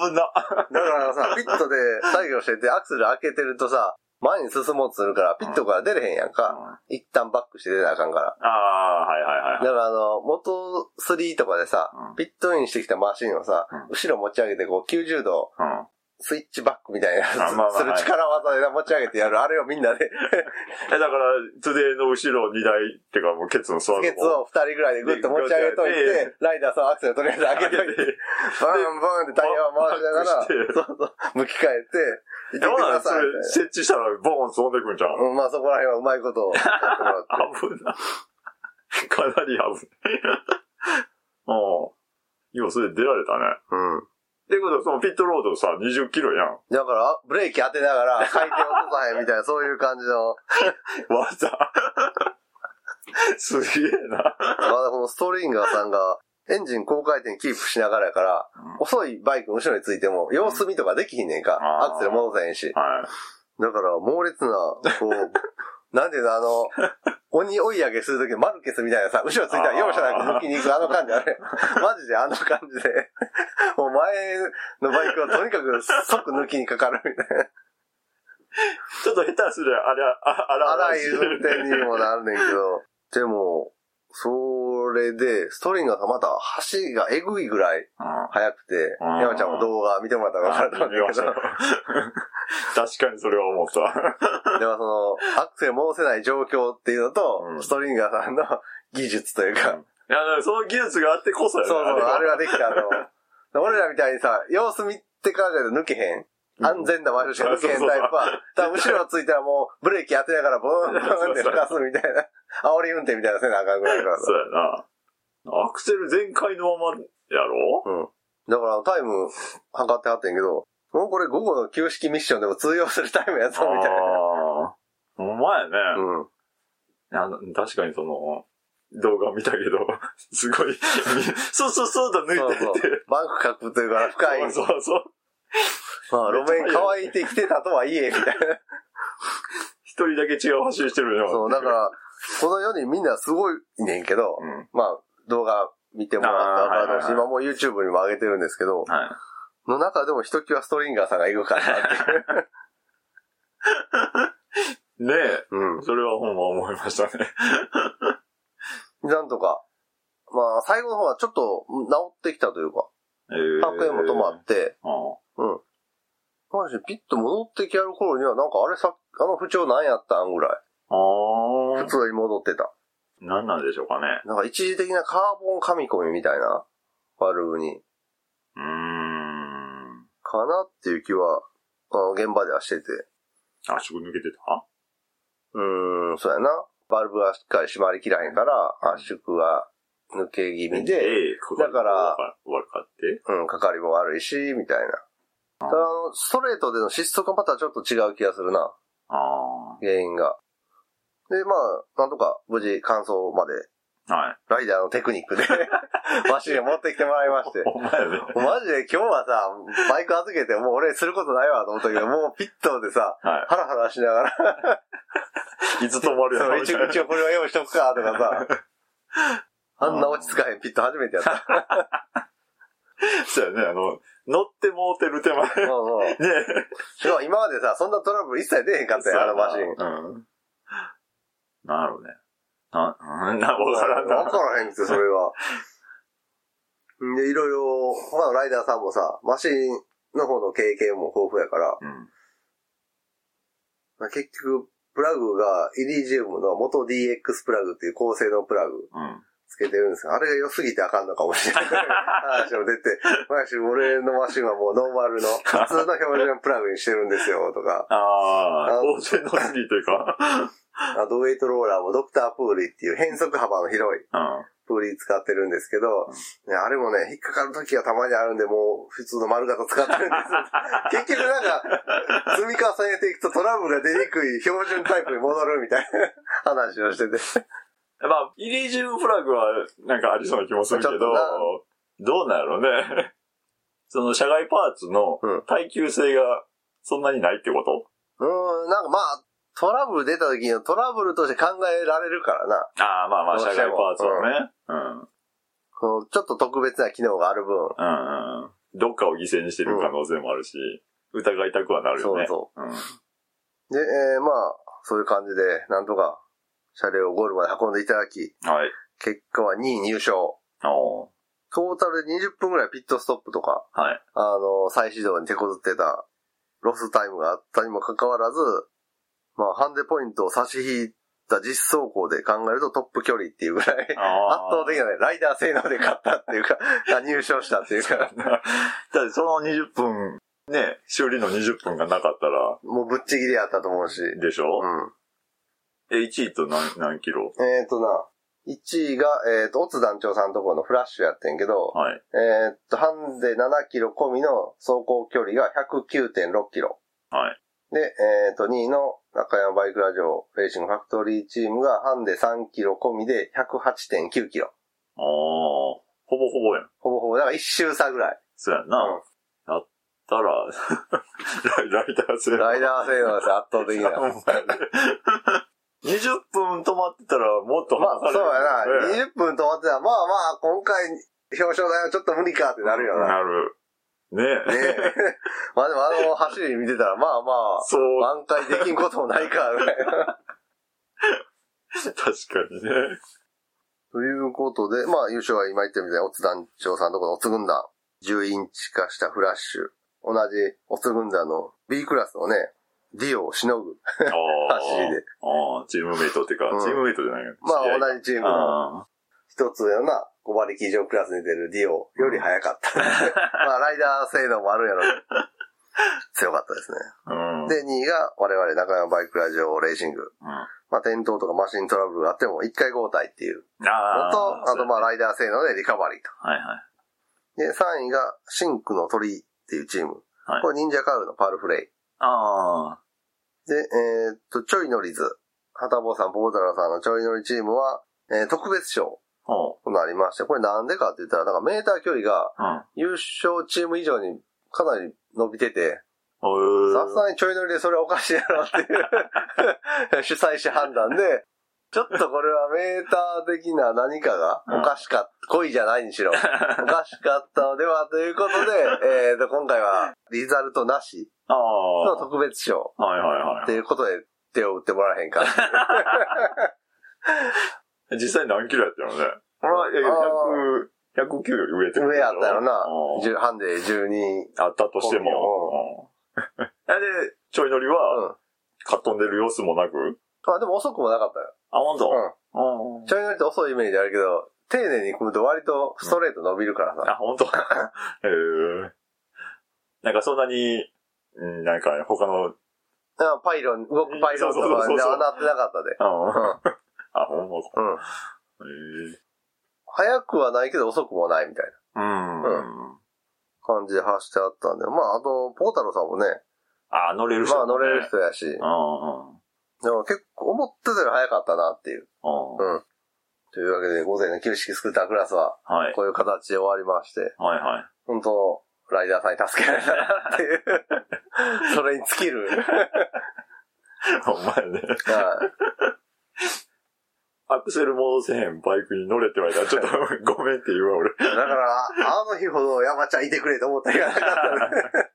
危な。だからさ、ピットで作業してて、アクセル開けてるとさ、前に進もうとするから、ピットから出れへんやんか。一旦バックして出なあかんから。ああ、はいはいはい。だからあの、元3とかでさ、うんピットインしてきたマシンをさ、うん後ろ持ち上げてこう90度うん。スイッチバックみたいなまあまあする力技で持ち上げてやる、あれをみんなで、え、だから、トゥデイの後ろ2台っていうかもうケツの座るケツを二人ぐらいでグッと持ち上げといでて、ライダーさんアクセルとりあえず開けといて、バーンバーンってタイヤを回しながら、そうそう、向き替えて、行ってください設置したらボーン飛んでくんじゃん。な。うん、まあそこら辺はうまいことをやってもらって。危な。かなり危ない。うん。今それ出られたね。うん。ってことは、そのピットロードさ、20キロやん。だから、ブレーキ当てながら回転落とさへんみたいな、そういう感じの、技。すげえな。まだこのストリンガーさんが、エンジン高回転キープしながらやから、遅いバイクの後ろについても、様子見とかできひんねんか。あーアクセル戻せへんし。はい。だから、猛烈な、こう、なんていうの、あの、鬼追い上げするときマルケスみたいなさ、後ろついたら容赦なく抜きに行くあの感じあれ。マジであの感じで、もう前のバイクをとにかく即抜きにかかるみたいな。ちょっと下手すりゃ、あれ、あ、あら荒い運転にもなるねんけど、でも、それで、ストリンガーがまた走がえぐいぐらいうん。速くて、うん。山ちゃんも動画見てもらったら分かると思うん。だけど、確かにそれは思った。でもその、アクセル戻せない状況っていうのと、うん。ストリンガーさんの技術というか、いや、その技術があってこそやねそうそう、あれは。はできたの。俺らみたいにさ、様子見てからじゃ抜けへん。安全な場所しか抜けへんタイプは、多分後ろついたらもうブレーキ当てながらブーンブーンって吹かすみたいな、煽り運転みたいなせなあかんぐらいからさそうやな。アクセル全開のままやろ？うん。だからタイム測ってはってんけど、もうこれ午後の旧式ミッションでも通用するタイムやぞ、みたいな。ああ。ほんまやね。うん。いや確かにその、動画見たけど、すごい、そうそうそうと抜そうそいてって。う。バンク角というか深い。そうそうそう。まあ路面乾いてきてたとはいえ、みたいな。一人だけ違う走りしてるよ。そう、だから、この世にみんなすごいねんけど、うん。まあ、動画見てもらったらはいはいはい今もう YouTube にも上げてるんですけど、はい。の中でもひときわストリンガーさんがいるかなって。ねえ。うん。それはほんま思いましたね。なんとか、まあ、最後の方はちょっと治ってきたというか、えー白煙も止まって、あうん。マジでピッと戻ってきやる頃には、なんかあれさ、あの不調なんやったんぐらい、あー。普通に戻ってた。何なんでしょうかね。なんか一時的なカーボン噛み込みみたいな、バルブに、うーん。かなっていう気は、あの、現場ではしてて。圧縮抜けてた？うーん、そうやな。バルブがしっかり締まりきらへんから、圧縮が抜け気味で、だからわかって？うん、かかりも悪いし、みたいな。あの、ストレートでの失速がまたちょっと違う気がするな、あ原因が。で、まあ、なんとか無事完走まで、あ。はい。ライダーのテクニックで、マシンを持ってきてもらいまして。ほんまやね。マジで今日はさ、バイク預けてもう俺することないわと思ったけど、もうピットでさ、はハラハラしながら、い。いつ止まるやろそう一応一応これは用意しとくか、とかさ、あんな落ち着かへんピット初めてやった。そうやね、あの、乗ってもうてる手前。ねそうそう。しかも今までさ、そんなトラブル一切出へんかったよ、あのマシン。うん。なるほどね。な、うんな、わからんな。わからへんって、それは。ん で、いろいろ、他のライダーさんもさ、マシンの方の経験も豊富やから、うん。まあ結局、プラグがイリジウムの元 DX プラグっていう高性能プラグうん。つけてるんですが、あれが良すぎてあかんのかもしれない。話も出て、マシ俺のマシンはもうノーマルの 普通の標準プラグにしてるんですよ、とか。ああ、あ高性能すぎというか。あとウェイトローラーもドクタープーリーっていう変速幅の広いうん。プーリー使ってるんですけど、ね、あれもね、引っかかる時がたまにあるんで、もう普通の丸型使ってるんです 結局なんか、積み重ねていくとトラブルが出にくい標準タイプに戻るみたいな話をしてて。まあ、イリジウムフラグはなんかありそうな気もするけどどうなんやろうね。その社外パーツのうん耐久性がそんなにないってこと？うーん、なんかまあ、トラブル出た時のトラブルとして考えられるからな。ああ、まあまあ、社外パーツはね。うん。このちょっと特別な機能がある分。うんうん。どっかを犠牲にしてる可能性もあるし、疑いたくはなるよね。そううん。で、えーまあ、そういう感じで、なんとか、車両をゴールまで運んでいただき、はい。結果は2位入賞。おートータルで20分ぐらいピットストップとか、はい。あの、再始動に手こずってたロスタイムがあったにもかかわらず、まあ、ハンデポイントを差し引いた実走行で考えるとトップ距離っていうぐらい、あ圧倒的なね、ライダー性能で勝ったっていうか、あ入賞したっていうか、だってその20分、ね、修理の20分がなかったら、もうぶっちぎりやったと思うし。でしょ、うん。え、1位と何、何キロ？えっ、ー、とな、1位が、えっ、と、オツ団長さんところのフラッシュやってんけど、はい。えっ、と、ハンデ7キロ込みの走行距離が109.6キロ。はい。で、えっ、と、2位の中山バイクラジオレーシングファクトリーチームがハンデ3キロ込みで108.9キロ。おー、ほぼほぼやん。ほぼほぼ、だから一周差ぐらい。そうやんな。うんたら、ライダー性ライダー性能です、圧倒的な。ほんまやね20分止まってたらもっとまあ、そうやな。ね20分止まってたら、まあまあ、今回、表彰台はちょっと無理かってなるよな。なる。ねねえ。まあでもあの走り見てたら、まあまあ、そう、挽回できんこともないか、ぐらいな。確かにね。ということで、まあ優勝は今言ったみたいに、オツ団長さんのところのオツ軍団、10インチ化したフラッシュ、同じオツ軍団の B クラスのね、ディオをしのぐああ。走りで。ああ、チームメイトっていうか、うんチームメイトじゃないよ。まあ同じチームのあ一つ上のな、5馬力以上クラスに出るディオより速かった。まあライダー性能もあるんやろ。強かったですね。あ。うん。で、2位が我々中山バイクラジオレーシング。うん、あまあ転倒とかマシントラブルがあっても1回交代っていうのあ。と、あとまああ。ライダー性能でリカバリーと。はいはい。で、3位がシンクの鳥っていうチーム。はいこれ忍者カールのパールフレイ。ああ。で、えーっと、ちょい乗りず。はたぼうさん、ポータラさんのちょい乗りチームは、えー特別賞ほとなりまして、これなんでかって言ったら、なんかメーター距離がう。優勝チーム以上にかなり伸びてて、うん。さすがにちょい乗りでそれはおかしいやろっていう 主催者判断で、ちょっとこれはメーター的な何かがおかしかった。恋じゃないにしろ。おかしかったのではということで、えーと、今回はリザルトなしあのあ。特別賞はいはいはっていうことで手を打ってもらえへんか。い。実際何キロやったのね？あいやいや、100、109より上ってこと上やったよなうん。10ハンデ12。あったとしても。うん で、ちょい乗りうは、ん。かっ飛んでる様子もなく？あ、でも遅くもなかったよ。あ、ほんと？うん。うんちょい乗りって遅いイメージあるけど、丁寧に組むと割とストレート伸びるからさ。あ、ほんと？へえ。なんかそんなに、うんなんか他の、うん。あパイロン、動くパイロンとかにそうそうそうそうはなってなかったで。あ、ほんまか。うん。へえ。早くはないけど遅くもないみたいうん。うな感じで走ってあったんで。まあ、あと、ポータロさんもね、あ、乗れる人まあ乗れる人。人やし、うんうん。でも結構思ってたより早かったなっていう。うんうん。というわけで、午前の旧式スクータークラスは、はい。こういう形で終わりまして、はいはい。本当ライダーさんに助けられたなっていう。それに尽きる。ほんまやね。はいアクセル戻せへんバイクに乗れって言われたら、ちょっとごめんって言うわ、俺。だから、あの日ほど山ちゃんいてくれと思ったりがなかったね。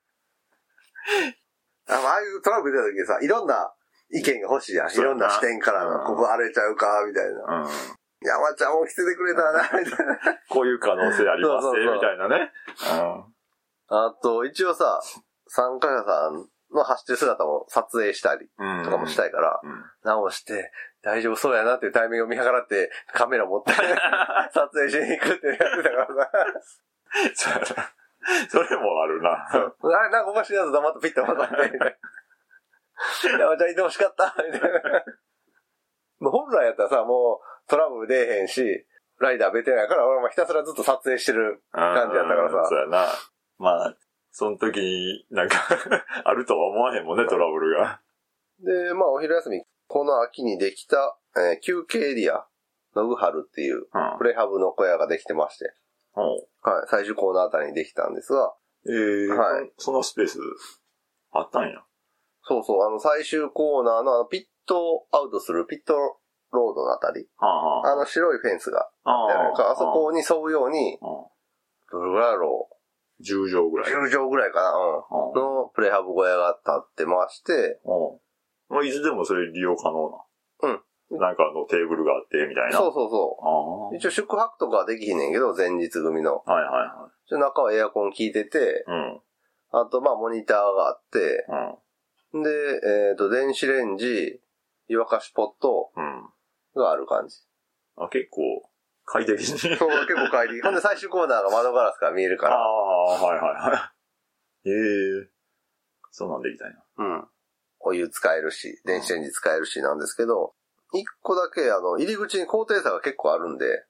あああいうトラブル出た時にさ、いろんな意見が欲しいやん。いろんな視点からここ荒れちゃうか、みたいな。うん。山ちゃんも来ててくれたらな、みたいな。こういう可能性ありますね、そうそうそうみたいなね。あと、一応さ、参加者さんの走ってる姿も撮影したりうん。とかもしたいから、うん。直して、大丈夫そうやなっていうタイミングを見計らって、カメラ持って、撮影しに行くってやってたからそうやな。それもあるな。さ、あれなんかおかしいやつ黙ってピッと渡って。山ちゃんいてほしかった、みたいな。もう本来やったらさ、もうトラブル出えへんし、ライダーベテランやから、俺もひたすらずっと撮影してる感じやったからさうんそうやな。まあ、その時になんか あるとは思わへんもんね、トラブルが。で、まあお昼休み、この秋にできた、えー休憩エリア、ノグハルっていううんプレハブの小屋ができてまして、ほう。はい、最終コーナーあたりにできたんですが、ええはいそのスペース、あったんや。そうそう、あの最終コーナーのあのピットアウトするピットロードのあたり、はあ、はあの白いフェンスがあ、あるから、あそこに沿うように、うんどれぐらいやろ10畳ぐうらい。10畳ぐらいかな、うん。うんのプレハブ小屋が建ってまして、うんまあ、いつでもそれ利用可能な。うん。なんかあのテーブルがあって、みたいな。そうそうそう。一応宿泊とかはできひんねんけど、前日組の。はいはいは一応中はエアコン効いてて、い。うん。あとまあモニターがあって、うん。で、えっ、と、電子レンジ、湯沸かしポットうん。がある感じ。あ、結構、快適に。そう、結構帰り。ほんで最終コーナーが窓ガラスから見えるかあら。あ、はいはいはい。ええそうなんできたんや。うん。お湯使えるし、電子レンジ使えるしなんですけど、一個だけあの、入り口に高低差が結構あるんで、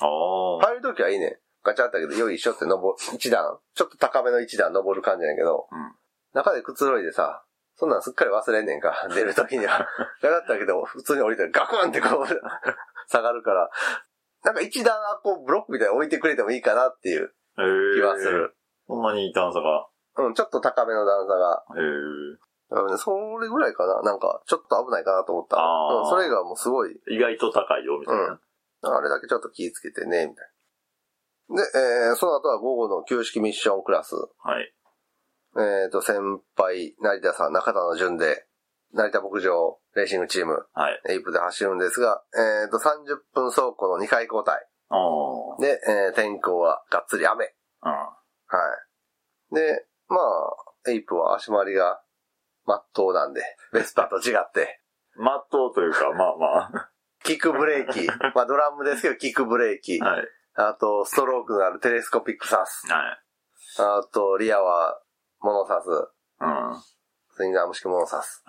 ああ。入るときはいいね。ガチャってけど、よいしょって登る、一段、ちょっと高めの一段登る感じやねんけど、うん中でくつろいでさ、そんなんすっかり忘れんねんか、出るときには。だったけど、普通に降りたらガクンってこう、下がるから、なんか一段こうブロックみたいに置いてくれてもいいかなっていうえー気はす。る。そんなに段差が。うん、ちょっと高めの段差が。えーだからねそれぐらいかな。なんか、ちょっと危ないかなと思った。あーうん、それがもうすごい、意外と高いよ、みたいな。あれだけちょっと気ぃつけてね、みたいな。で、えー、その後は午後の旧式ミッションクラス。はい。えっ、と、先輩、成田さん、中田の順で、成田牧場レーシングチーム、はい。エイプで走るんですが、えっ、と、30分走行の2回交代。ああ。で、えー天候はがっつり雨。うん。はい。で、まあ、エイプは足回りが、まっとうなんで、ベスパと違って、まっとうというか、まあまキックブレーキ。まあ、ドラムですけど、キックブレーキあ。。はい。あと、ストロークのあるテレスコピックサス。はい。あと、リアは、モノサス。うん。はスイングアーム式モノサス。い。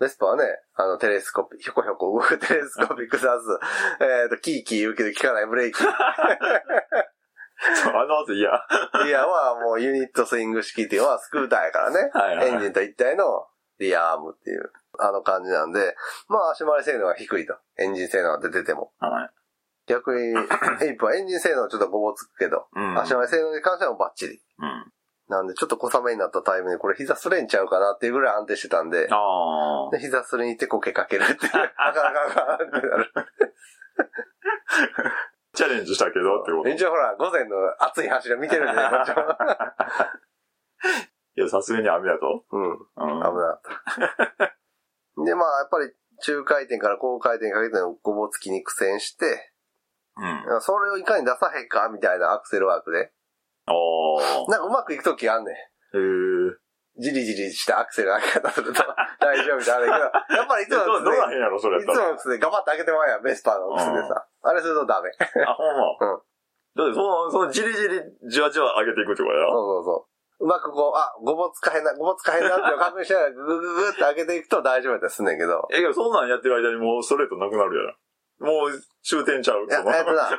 ベスパはね、あの、テレスコピ、ひょこひょこ動くテレスコピックサス。えっと、キーキー言うけど効かないブレーキ。そう、あの後、いや。リアはもうユニットスイング式っていうのはスクーターやからね。はいはいエンジンと一体のリアアームっていう、あの感じなんで、まあ足回り性能が低いと。エンジン性能が出てても。はい。逆に、エイプはエンジン性能ちょっとごぼつくけど、うん。足回り性能に関してはバッチリ。うん。なんでちょっと小雨になったタイムでこれ膝すれんちゃうかなっていうぐらい安定してたんで、ああ。で膝すれにてこけかけるっていう。あかんあかんあかんってなる。チャレンジしたけどってこと。い一応ほら、午前の熱い走りを見てるんで、こっちも や、さすがに雨だと。うん。うん。危なかった。で、まあ、やっぱり中回転から高回転にかけてのごぼつきに苦戦して、うん。それをいかに出さへんかみたいなアクセルワークで。なんかうまくいくときあんねん。へー。じりじりしたアクセルの開け方すると大丈夫みたいなけど、やっぱりいつどう、もの靴どうなんへんやろ、それで、いやったら。つもの靴でガバッと開けてまうやん、ベスパーの靴でさ。あれするとダメ。そうあ、ほんま。うんだって、その、その、じりじり、じわじわ上げていくってことやろそうそう。うまくこう、あ、ごぼつかへんな、ごぼつかへんなって確認しながらググググって開けていくと大丈夫だったりすんねんけど。え、けど、そんなんやってる間にもうストレートなくなるやん。もう、終点ちゃう。いや、えっとな、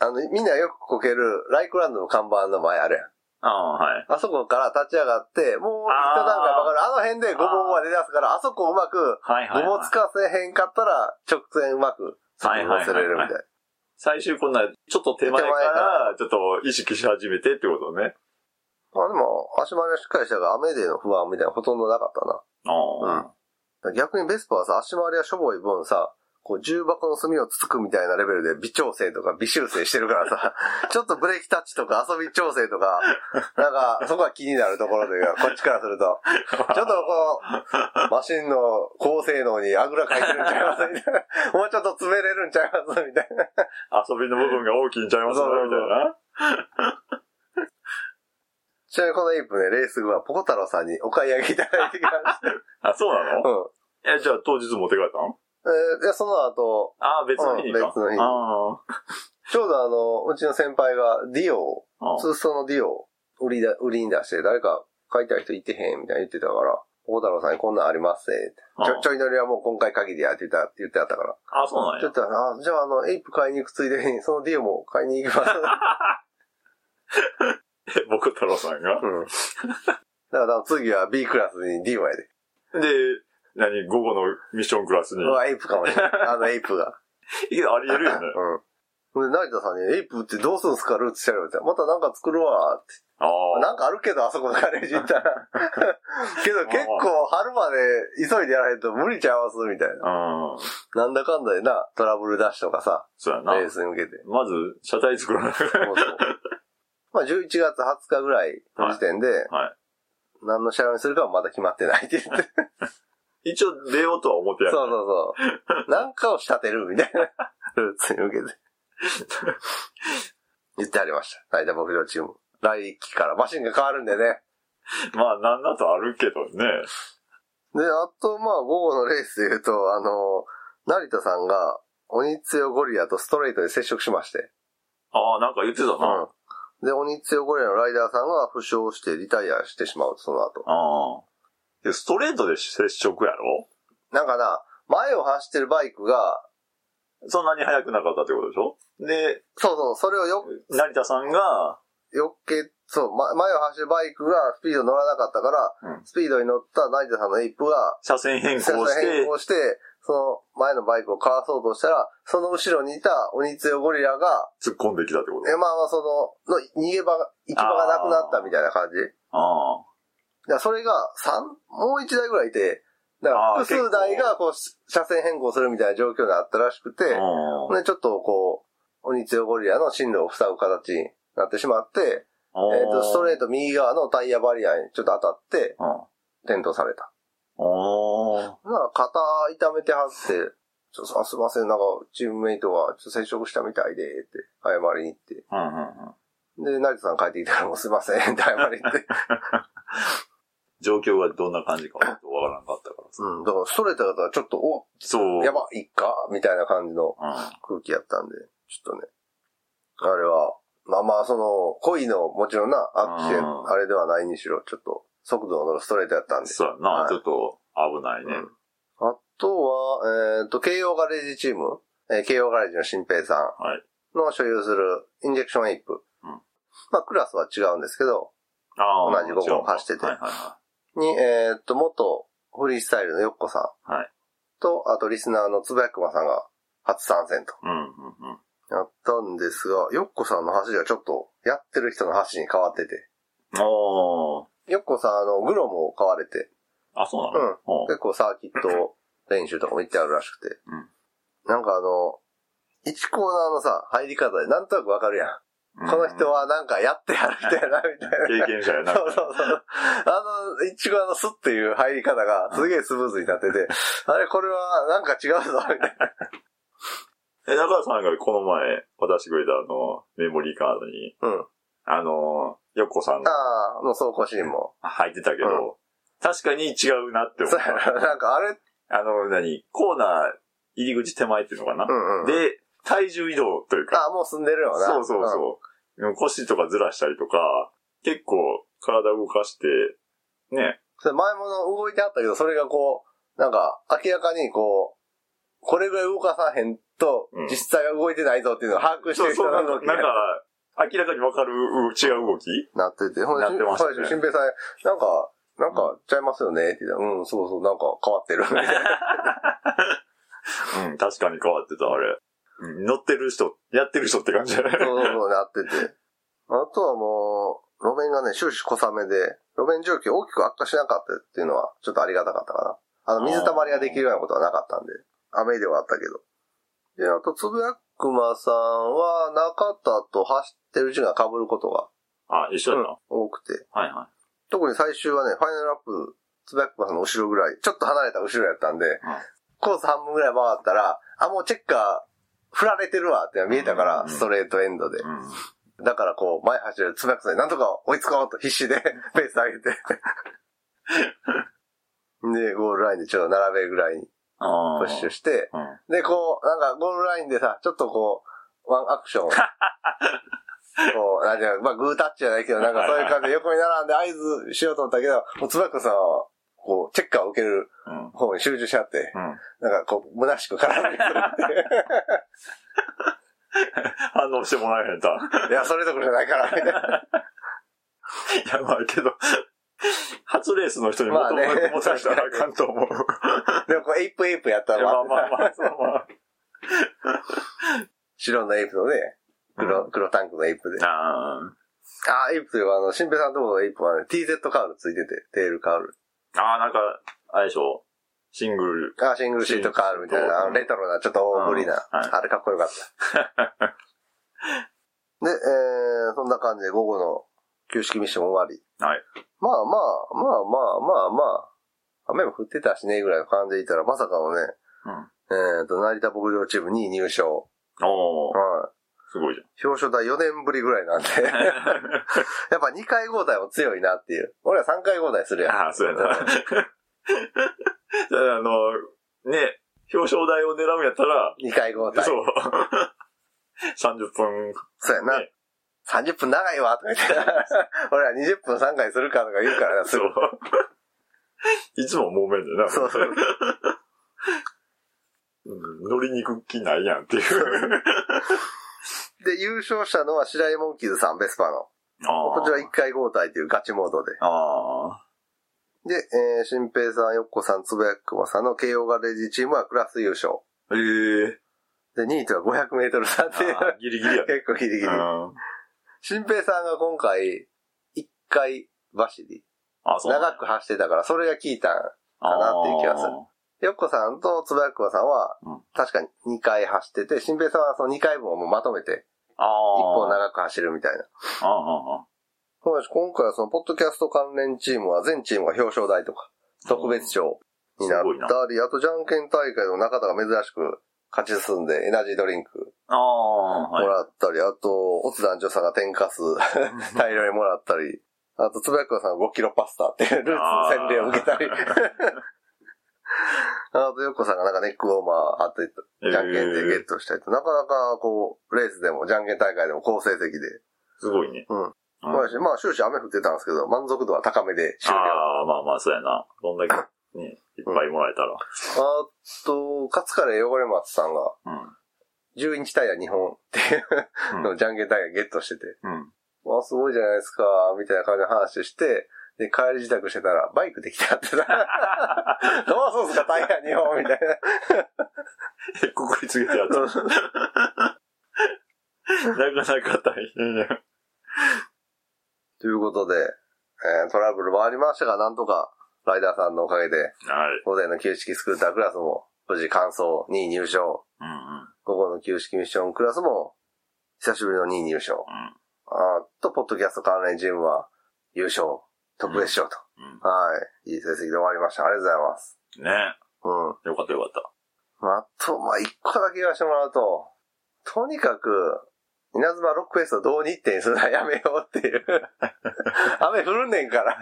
あの、みんなよくこける、ライクランドの看板の前あるやん。ああ、はい。あそこから立ち上がって、もう一段階わかる。あの辺でごぼうが出だすから、あそこをうまく。ごぼうつかせへんかったら、直線うまく、そこに乗せれるみたいな。最終こんな、ちょっと手前からら、ちょっと意識し始めてってことね。まあでも、足回りはしっかりしたから、雨での不安みたいなのほとんどなかったな。ああ。逆にベスパはさ、足回りはしょぼい分さ、こう重箱の隅をつつくみたいなレベルで微調整とか微修正してるからさ、ちょっとブレーキタッチとか遊び調整とか、なんか、そこが気になるところというか、こっちからすると、ちょっとこう、マシンの高性能にあぐらかいてるんちゃいますみたいな。もうちょっと詰めれるんちゃいますみたいな。遊びの部分が大きいんちゃいますみたいな。ちなみにこのエイプね、レース後はポコ太郎さんにお買い上げいただいてきました。あ、そうなの？うん。え、じゃあ当日持って帰ったのえーで、その後、ああ、別の日にか。うん別の日ちょうどあの、うちの先輩がディオをあ。ああツーストのディオを売りだ、売りに出して、誰か買いたい人いてへんみたいな言ってたから、大太郎さんにこんなんありますって。ちょ、ちょい乗りはもう今回限りやって言った、言ってあったから。あ、そうなんやちょっ。とあ、じゃああの、エイプ買いに行くついでに、そのディオも買いに行きます。え 僕太郎さんが？うん。だから次は B クラスにディオやで。で、何午後のミッションクラスに。うわ、エイプかもしれない。あのエイプが。いや、あり得るよね。うん。で、成田さんに、エイプってどうするんすか？ルーツしてるって。またなんか作るわって。ああ。なんかあるけど、あそこのガレージ行ったら。けど結構春まで急いでやらへんと無理ちゃいますみたいな。うん。なんだかんだでな、トラブルダッシュとかさ、そうやな。レースに向けて。まず、車体作らない。そうそう。まあ11月20日ぐらいの時点で、はい。何の車両にするかはまだ決まってないって言って。一応出ようとは思ってやる。そうそうそう。なんかを仕立てるみたいな。ルーツに向けて。言ってありました。大体牧場チーム。来期からマシンが変わるんでね。まあ、なんだとあるけどね。で、あと、まあ、午後のレースで言うと、あの、成田さんが、鬼強ゴリラとストレートで接触しまして。ああ、なんか言ってたな。うん。で、鬼強ゴリラのライダーさんが負傷してリタイアしてしまう、その後。ああ。で、ストレートで接触やろ？なんかな、前を走ってるバイクが、そんなに速くなかったってことでしょ？で、そうそう、それをよ、成田さんが、よっけ、そう、ま、前を走るバイクがスピード乗らなかったから、うん。スピードに乗った成田さんのエイプが、車線変更車線して変、更して、その前のバイクをかわそうとしたら、その後ろにいた鬼強ゴリラが、突っ込んできたってこと？えまあまあその、の逃げ場が、行き場がなくなったみたいな感じ。あだからそれが三もう一台ぐらいいて、だから複数台がこう、車線変更するみたいな状況になったらしくて、で、ちょっとこう、鬼強ゴリラの進路を塞ぐ形になってしまって、えっ、と、ストレート右側のタイヤバリアにちょっと当たって、うん。転倒された。おー。だから肩痛めてはって、ちょっとあすいません、なんかチームメイトがちょっと接触したみたいで、って謝りに行って。うんうんうん。で、成田さん帰ってきたらもうすいません、って謝りに行って。状況がどんな感じかわからなかったからさ。うん、だからストレートだったらちょっと、お、そう。やば、いっか？みたいな感じのうん。空気やったんで、ちょっとね。あれは、まあまあ、その、恋の、もちろんな、アクシデンうんト、あれではないにしろ、ちょっと、速度の乗るストレートやったんで。そうやな、はいちょっと危ないね。うんあとは、えっ、と、京葉ガレージチーム、えー京葉ガレージの新平さはい。んの所有するインジェクションエイプ。うんまあ、クラスは違うんですけど、ああ。同じ午後を走っててはいはいはに、えっ、と、元フリースタイルのヨッコさんはいと、あとリスナーのつぶやくまさんが初参戦と。い。うんうんうん。やったんですが、ヨッコさんの走りはちょっと、やってる人の走りに変わってて。おー。ヨッコさん、あの、グロムを買われて、あ、そうなの？うん。結構サーキット練習とかも行ってあるらしくて。うんなんかあの、1コーナーのさ、入り方でなんとなくわかるやん。この人はなんかやってやる人やな、みたいな。経験者やな。そうそうそう。あの、一コーナーのスっていう入り方がすげえスムーズになってて、あれこれはなんか違うぞ、みたいな。え、中田さんがこの前渡してくれたあの、メモリーカードに、うん。あの、ヨッコさんがああ、の走行シーンも。入ってたけど、うん確かに違うなって思っそうやた。な。なんかあれ、あの、何コーナー入り口手前っていうのかな、うんうん。、で、体重移動というか、ああ、もう住んでるよな。そうそうそう。腰とかずらしたりとか、結構体動かして、ね、それ前もの動いてあったけど、それがこう、なんか、明らかにこう、これぐらい動かさへんとうん、実際は動いてないぞっていうのを把握してる人そうなんか、明らかにわかるう違う動きなってて、ほんで、なってましたねほんで新平さん、なんか、なんか、ちゃいますよね？って言ったら、うん、そうそう、なんか変わってる。うん、確かに変わってた、あれ。うん乗ってる人、やってる人って感じだね。そうそうそう、なってて。あとはもう、路面がね、終始小雨で、路面状況大きく悪化しなかったっていうのは、ちょっとありがたかったかな。あの、水たまりができるようなことはなかったんで、雨ではあったけど。で、あと、つぶやくまさんは、中田と走ってる時間が被ることが、あ、一緒だった、多くて。はいは特に最終はね、ファイナルアップ、つぶやくまさんの後ろぐらい、ちょっと離れた後ろやったんで、コース半分ぐらい回ったら、あ、もうチェッカー、振られてるわって見えたから、うんストレートエンドで。だからこう、前走るつぶやくさんになんとか追いつこうと必死でペース上げて。で、ゴールラインでちょっと並べるぐらいにあプッシュして、うん。で、こう、なんかゴールラインでさ、ちょっとこう、ワンアクションを。こう、なんていうのまあ、グータッチじゃないけど、なんかそういう感じで横に並んで合図しようと思ったけど、もうつばくさんは、こう、チェッカーを受けるうん。方に集中しちゃって、うん。なんかこう、虚しく空振りするって。反応してもらえへんた。いや、それどころじゃないから、みたいな。いや、まあけど、初レースの人にもともと持たしたらあかんと思う。でもこう、エイプエイプやったら、まあまあまあ、そうまあ。白のエイプのね、黒、黒タンクのエイプで。あああ、エイプというか、あの、新平さんのところのエイプはね、TZ カウルついてて、テールカウル。ーあー、なんか、あれでしょシングル。ああ、シングルシートカウルみたいな、レトロな、ちょっと大ぶりな、うんはいあれかっこよかった。で、えー、そんな感じで午後の旧式ミッション終わり。はい。まあまあ、まあまあまあまあ、雨も降ってたしね、ぐらいの感じでいたら、まさかのね、うん。えっ、と、成田牧場チーム2位入賞。おー、はい。すごいじ表彰台4年ぶりぐらいなんで、やっぱ2回交代も強いなっていう。俺は3回交代するやん。ゃん。ああ、そうやな。じゃあ、あの、ね、表彰台を狙うんやったら、2回交代。そう。30分。そうやな。ね30分長いわ、とか言って。俺ら20分3回するかとか言うからな、すぐそう。。いつも揉めんだよな。そうそう。うん乗りに行く気ないやんっていう。で、優勝したのは白井モンキーズさん、ベスパの。あこちら1回交代というガチモードで。で、えー、新平さん、よっこさん、つぶやくまさんの慶応ガレージチームはクラス優勝。ええで、2位とは500メートル差っていう。ギリギリや。結構ギリギリ。うん新平さんが今回、1回走り、長く走ってたから、それが効いたん。かなっていう気がするよっこさんとつぶやくまさんはうん、確かに2回走ってて、新平さんはその2回分をもうまとめて、あー。1本長く走るみたいな。今回はその、ポッドキャスト関連チームは全チームが表彰台とか、特別賞になったり、あとじゃんけん大会の中田が珍しく勝ち進んでエナジードリンクも。らったり、あと、オツ団長さんが天かす 大量にもらったり、あと、つぶやくまさんが5キロパスタっていうルーツ洗礼を受けたり、あと、よっこさんがなんかネックウォーマーあって、じゃんけんでゲットしたりと、なかなかこう、レースでも、じゃんけん大会でも好成績で、すごいね。うん。うんまあ、まあ終始雨降ってたんですけど、満足度は高めで終了。ああ、まあまあ、そうやな。こんだけ、ね、いっぱいもらえたら。あと、カツカレー汚れ松さんが、うん。10インチタイヤ2本っていう のをじゃんけんタイヤゲットしてて、うん。わあ、すごいじゃないですか、みたいな感じの話して、で、帰り自宅してたら、バイクできたってさ、どうすんすか、タイヤ2本みたいな。え、ここにつけてやつ。なかなか大変や。ということで、えートラブルもありましたが、なんとか、ライダーさんのおかげで、はい。午前の旧式スクータークラスも、無事完走、2位入賞。うんうん。午後の旧式ミッションクラスも、久しぶりの2位入賞。うん。あと、ポッドキャスト関連チームは、優勝、特別賞と。うん。はい。いい成績で終わりました。ありがとうございます。ねうん。よかったよかった。まあ、あと、まあ、一個だけ言わせてもらうと、とにかく、稲妻ロックフェスを同日程にするのはやめようっていう。雨降るねんから。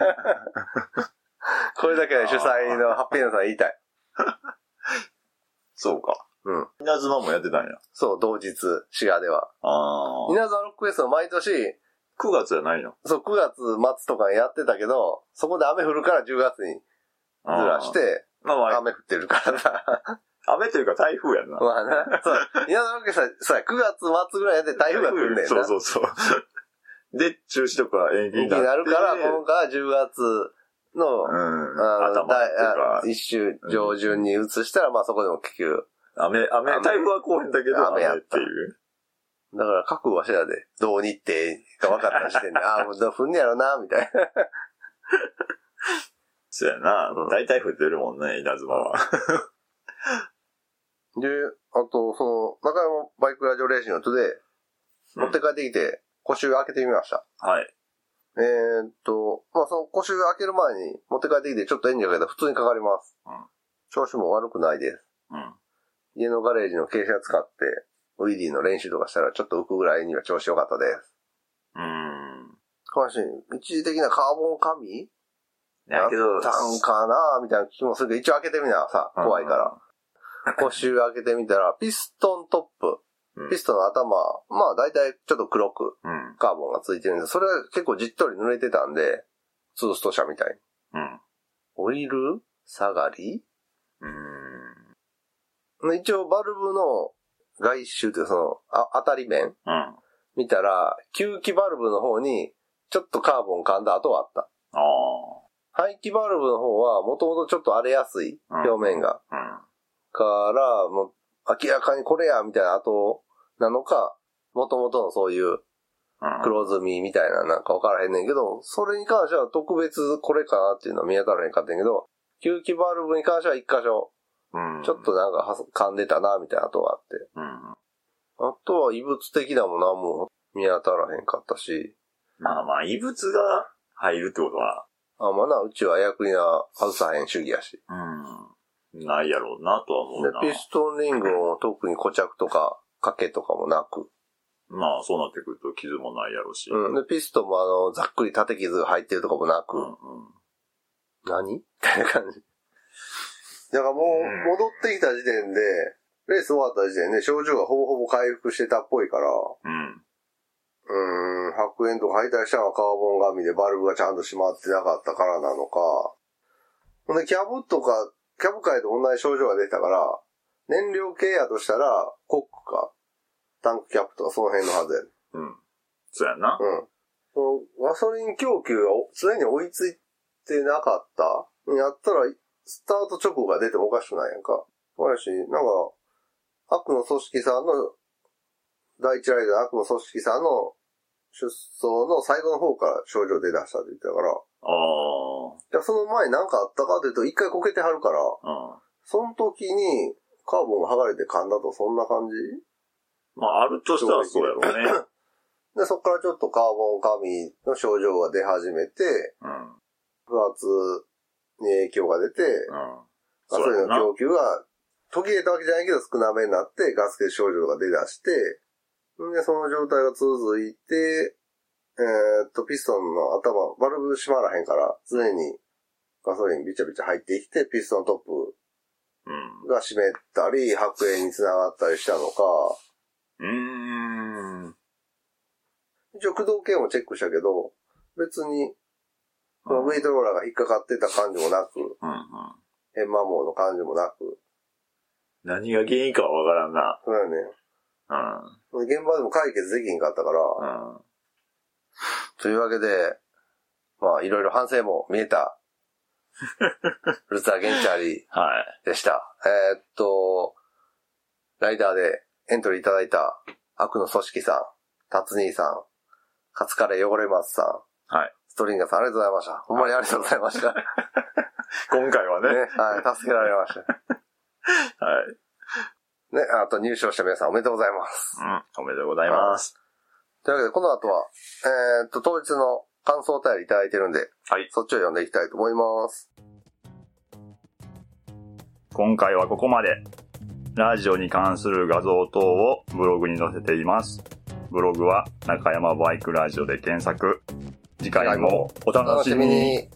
これだけは主催のハッピーナさん言いたい。そうか。うん。稲妻もやってたんや。そう、同日、滋賀では。ああ。稲妻ロックフェスを毎年、9月じゃないの？そう、9月末とかにやってたけど、そこで雨降るから10月にずらし。て、あーまあまあ、雨降ってるからさ。雨というか台風やんな。まあな。そう。稲妻ロックフェスは、そうや9月末ぐらいやって台風が来るんだよな。そうそうそう。で、中止とか延期にになってなるから、今回は10月の、うん。あの、頭っていうだかあ、一週上旬に移したら、まあそこでも結局、雨、雨、雨台風はこうへんだけど、雨雨やっったていう。だから覚悟はしてたで、同日程が分かった時点で、ああ、もうどう降んねやろな、みたいな。そうやなうん。大体降ってるもんね、稲妻は。で、あと、その、中山バイクラジオレーシングのトゥデイ、持って帰ってきて、腰上開けてみました。はい。えーっと、まあその腰上開ける前に持って帰ってきてちょっとエンジンかけたら普通にかかります。うん調子も悪くないです。うん。家のガレージの傾斜使って、ウィリーの練習とかしたらちょっと浮くぐらいには調子良かったです。うーん。かし一時的なカーボン紙やけど、たんかなみたいな気もするけど、一応開けてみなさ、怖いから。腰開けてみたら、ピストントップ、うん。ピストンの頭、まあ大体ちょっと黒くうん。カーボンがついてるんですそれは結構じっとり濡れてたんで、ツースト車みたいに。うん。オイル下がり？うーん。一応バルブの外周というかその、あ当たり面？うん。見たら、吸気バルブの方に、ちょっとカーボン噛んだ跡はあった。あ排気バルブの方は、もともとちょっと荒れやすい、うん表面が。あ。うん。から、もう、明らかにこれや、みたいな跡なのか、もともとのそういううん。黒ずみみたいななんかわからへんねんけど、それに関しては特別これかなっていうのは見当たらへんかったんやけど、吸気バルブに関しては一箇所、うん。ちょっとなんか噛んでたな、みたいな跡があって。うん。あとは異物的なものはもう見当たらへんかったし、まあまあ、異物が入るってことは、あ、まあな、うちはエアクリーナー外さへん主義やし。うん。ないやろうなとは思うな。で、ピストンリングも特に固着とか、掛けとかもなく。まあ、そうなってくると傷もないやろうし。うん。で、ピストンもあの、ざっくり縦傷が入ってるとかもなく。うん。うん。何？みたいな感じ。だからもう、うん戻ってきた時点で、レース終わった時点で症状がほぼほぼ回復してたっぽいから、うん。うーん、白煙とか敗退したのはカーボン紙でバルブがちゃんと閉まってなかったからなのか、ほんで、キャブとか、キャブ界と同じ症状が出てたから、燃料系やとしたら、コックか、タンクキャップとかその辺のはずやねうん。そうやな。うん。そのガソリン供給がお常に追いついてなかった？やったら、スタート直後が出てもおかしくないやんか。そうやし、なんか、悪の組織さんの、第一ライダー悪の組織さんの出走の最後の方から症状出だしたって言ってたから、ああ。じゃあその前何かあったかというと、一回こけてはるから、うん。その時にカーボンが剥がれて噛んだとそんな感じ？まあ、あるとしたらそうやろうね。で、そこからちょっとカーボン過敏の症状が出始めて、うん。不発に影響が出て、うん。ガソリンの供給が途切れたわけじゃないけど少なめになってガス欠症状が出だして、んで、その状態が続いて、えーっと、ピストンの頭、バルブ閉まらへんから、常にガソリンビチャビチャ入ってきて、ピストントップうん。が湿ったり、白煙につながったりしたのか、うーん。一応駆動系もチェックしたけど、別に、そのウェイトローラーが引っかかってた感じもなく、うんうん。変摩耗の感じもなく、何が原因かはわからんな。そうやね。うん。現場でも解決できんかったから、うん。というわけで、まあ、いろいろ反省も見えた、ルツァーゲンチャリはい。でした。えーっと、ライダーでエントリーいただいた悪の組織さん、タツニーさん、カツカレー汚れ松さん、はい。ストリンガーさんありがとうございました。ほんまにありがとうございました。ね、今回はね。はい、助けられました。はい。ね、あと入賞した皆さんおめでとうございます。うん。おめでとうございます。というわけで、この後は、えーっと、当日の感想お便りいただいてるんで、はい。そっちを読んでいきたいと思います。今回はここまで。ラジオに関する画像等をブログに載せています。ブログは中山バイクラジオで検索。次回もお楽しみに。